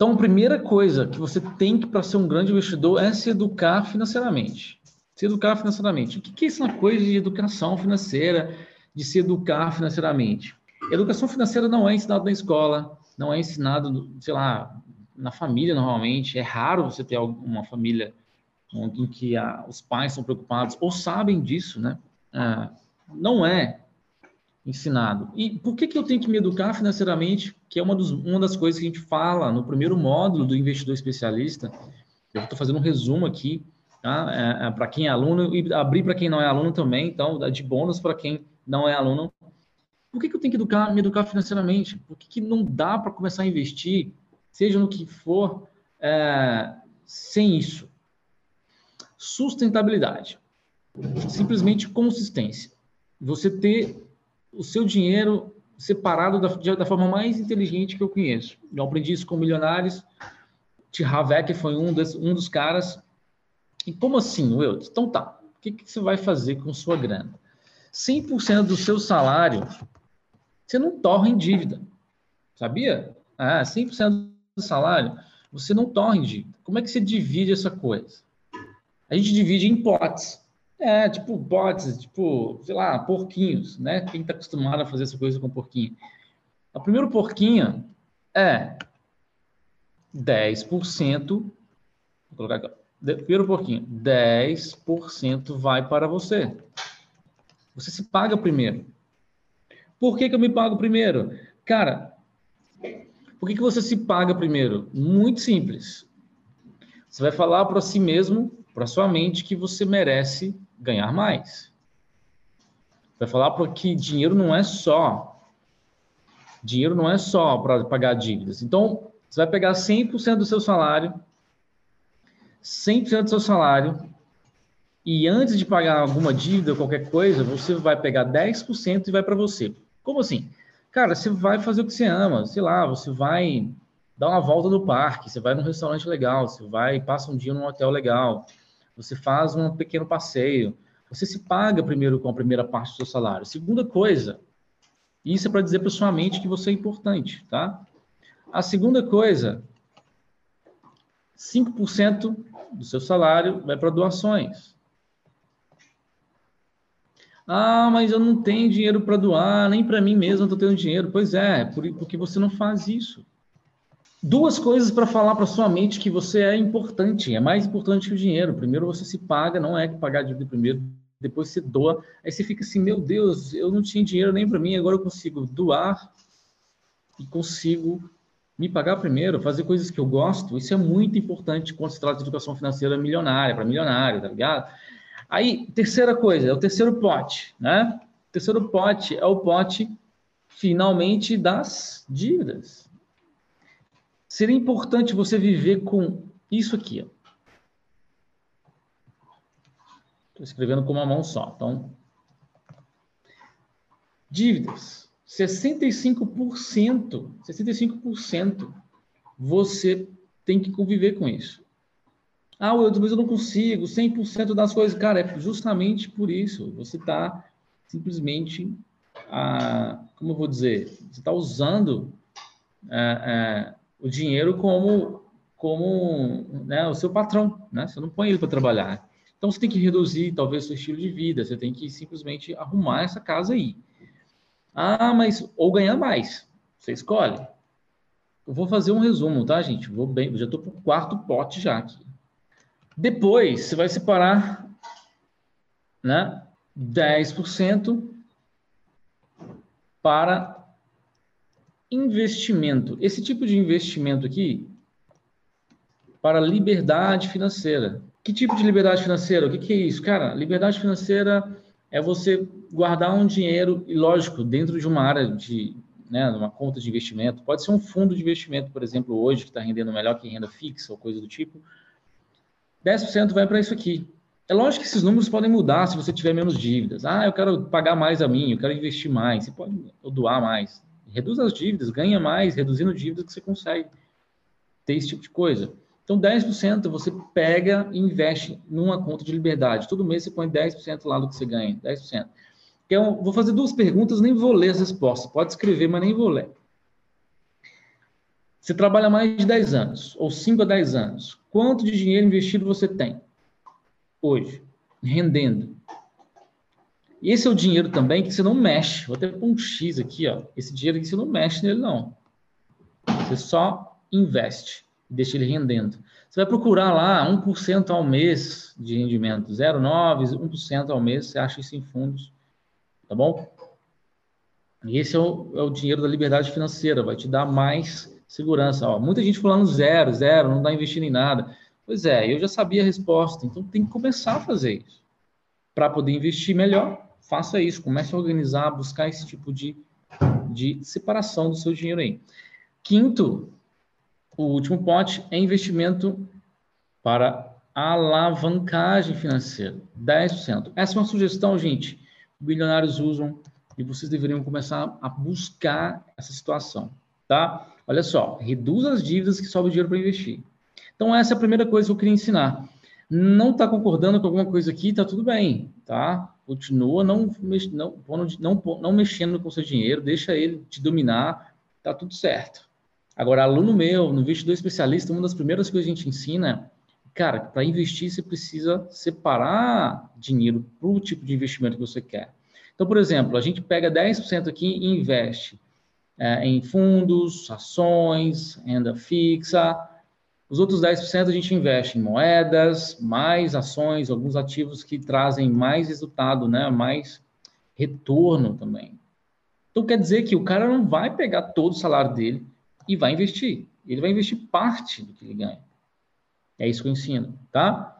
Então, a primeira coisa que você tem que, para ser um grande investidor, é se educar financeiramente. Se educar financeiramente. O que é essa coisa de educação financeira, de se educar financeiramente? Educação financeira não é ensinada na escola, não é ensinado, sei lá, na família normalmente. É raro você ter uma família em que a, os pais são preocupados ou sabem disso, né? Ah, não é ensinado. E por que, que eu tenho que me educar financeiramente? Que é uma, dos, uma das coisas que a gente fala no primeiro módulo do investidor especialista. Eu estou fazendo um resumo aqui, tá? É, é, para quem é aluno e abrir para quem não é aluno também, então de bônus para quem não é aluno. Por que, que eu tenho que educar, me educar financeiramente? Por que, que não dá para começar a investir, seja no que for, é, sem isso? Sustentabilidade. Simplesmente consistência. Você ter o seu dinheiro separado da, da forma mais inteligente que eu conheço. Eu aprendi isso com milionários. T. Havek foi um, des, um dos caras. E como assim, Will? Então tá. O que, que você vai fazer com sua grana? 100% do seu salário você não torra em dívida. Sabia? Ah, 100% do salário você não torra em dívida. Como é que você divide essa coisa? A gente divide em potes. É, tipo bots, tipo, sei lá, porquinhos, né? Quem está acostumado a fazer essa coisa com porquinho. O primeiro porquinho é 10%. Vou colocar aqui. Primeiro porquinho, 10% vai para você. Você se paga primeiro. Por que, que eu me pago primeiro? Cara, por que, que você se paga primeiro? Muito simples. Você vai falar para si mesmo, para sua mente, que você merece ganhar mais. Vai falar porque dinheiro não é só. Dinheiro não é só para pagar dívidas. Então, você vai pegar 100% do seu salário, 100% do seu salário, e antes de pagar alguma dívida qualquer coisa, você vai pegar 10% e vai para você. Como assim? Cara, você vai fazer o que você ama, sei lá, você vai dar uma volta no parque, você vai num restaurante legal, você vai passa um dia num hotel legal, você faz um pequeno passeio, você se paga primeiro com a primeira parte do seu salário. Segunda coisa, isso é para dizer para sua mente que você é importante, tá? A segunda coisa, 5% do seu salário vai para doações. Ah, mas eu não tenho dinheiro para doar, nem para mim mesmo eu estou tendo dinheiro. Pois é, porque você não faz isso duas coisas para falar para sua mente que você é importante, é mais importante que o dinheiro. Primeiro você se paga, não é que pagar a dívida primeiro, depois você doa. Aí você fica assim, meu Deus, eu não tinha dinheiro nem para mim, agora eu consigo doar e consigo me pagar primeiro, fazer coisas que eu gosto. Isso é muito importante quando se trata de educação financeira milionária, para milionário, tá ligado? Aí, terceira coisa, é o terceiro pote, né? O terceiro pote é o pote, finalmente, das dívidas seria importante você viver com isso aqui. Estou escrevendo com uma mão só. Então, dívidas. 65%, 65% você tem que conviver com isso. Ah, eu, mas eu não consigo, 100% das coisas. Cara, é justamente por isso. Você está simplesmente, ah, como eu vou dizer, você está usando ah, ah, o dinheiro como, como né, o seu patrão, né? Você não põe ele para trabalhar. Então você tem que reduzir talvez seu estilo de vida, você tem que simplesmente arrumar essa casa aí. Ah, mas ou ganhar mais, você escolhe. Eu vou fazer um resumo, tá, gente? Vou bem, já estou para o quarto pote já aqui. Depois você vai separar, né, 10% para investimento. Esse tipo de investimento aqui para liberdade financeira. Que tipo de liberdade financeira? O que, que é isso? Cara, liberdade financeira é você guardar um dinheiro, e lógico, dentro de uma área de, né, uma conta de investimento. Pode ser um fundo de investimento, por exemplo, hoje, que está rendendo melhor que renda fixa ou coisa do tipo. 10% vai para isso aqui. É lógico que esses números podem mudar se você tiver menos dívidas. Ah, eu quero pagar mais a mim, eu quero investir mais. Você pode doar mais reduz as dívidas, ganha mais, reduzindo dívidas que você consegue ter esse tipo de coisa. Então, 10% você pega e investe numa conta de liberdade. Todo mês você põe 10% lá do que você ganha, 10%. Então, vou fazer duas perguntas, nem vou ler as respostas. Pode escrever, mas nem vou ler. Você trabalha mais de 10 anos, ou 5 a 10 anos. Quanto de dinheiro investido você tem hoje, rendendo? E esse é o dinheiro também que você não mexe. Vou até pôr um X aqui, ó. Esse dinheiro que você não mexe nele, não. Você só investe deixa ele rendendo. Você vai procurar lá 1% ao mês de rendimento, 0,9%, 1% ao mês, você acha isso em fundos, tá bom? E esse é o, é o dinheiro da liberdade financeira, vai te dar mais segurança. Ó, muita gente falando zero, zero, não está investindo em nada. Pois é, eu já sabia a resposta, então tem que começar a fazer isso. Para poder investir melhor, faça isso, comece a organizar, buscar esse tipo de, de separação do seu dinheiro aí. Quinto, o último pote é investimento para alavancagem financeira, 10%. Essa é uma sugestão, gente, bilionários usam e vocês deveriam começar a buscar essa situação, tá? Olha só, reduz as dívidas que sobe dinheiro para investir. Então essa é a primeira coisa que eu queria ensinar. Não está concordando com alguma coisa aqui, tá tudo bem, tá? Continua não, não, não, não mexendo com seu dinheiro, deixa ele te dominar, tá tudo certo. Agora, aluno meu, no investidor especialista, uma das primeiras coisas que a gente ensina, cara, para investir você precisa separar dinheiro para o tipo de investimento que você quer. Então, por exemplo, a gente pega 10% aqui e investe é, em fundos, ações, renda fixa. Os outros 10% a gente investe em moedas, mais ações, alguns ativos que trazem mais resultado, né? mais retorno também. Então, quer dizer que o cara não vai pegar todo o salário dele e vai investir. Ele vai investir parte do que ele ganha. É isso que eu ensino, tá?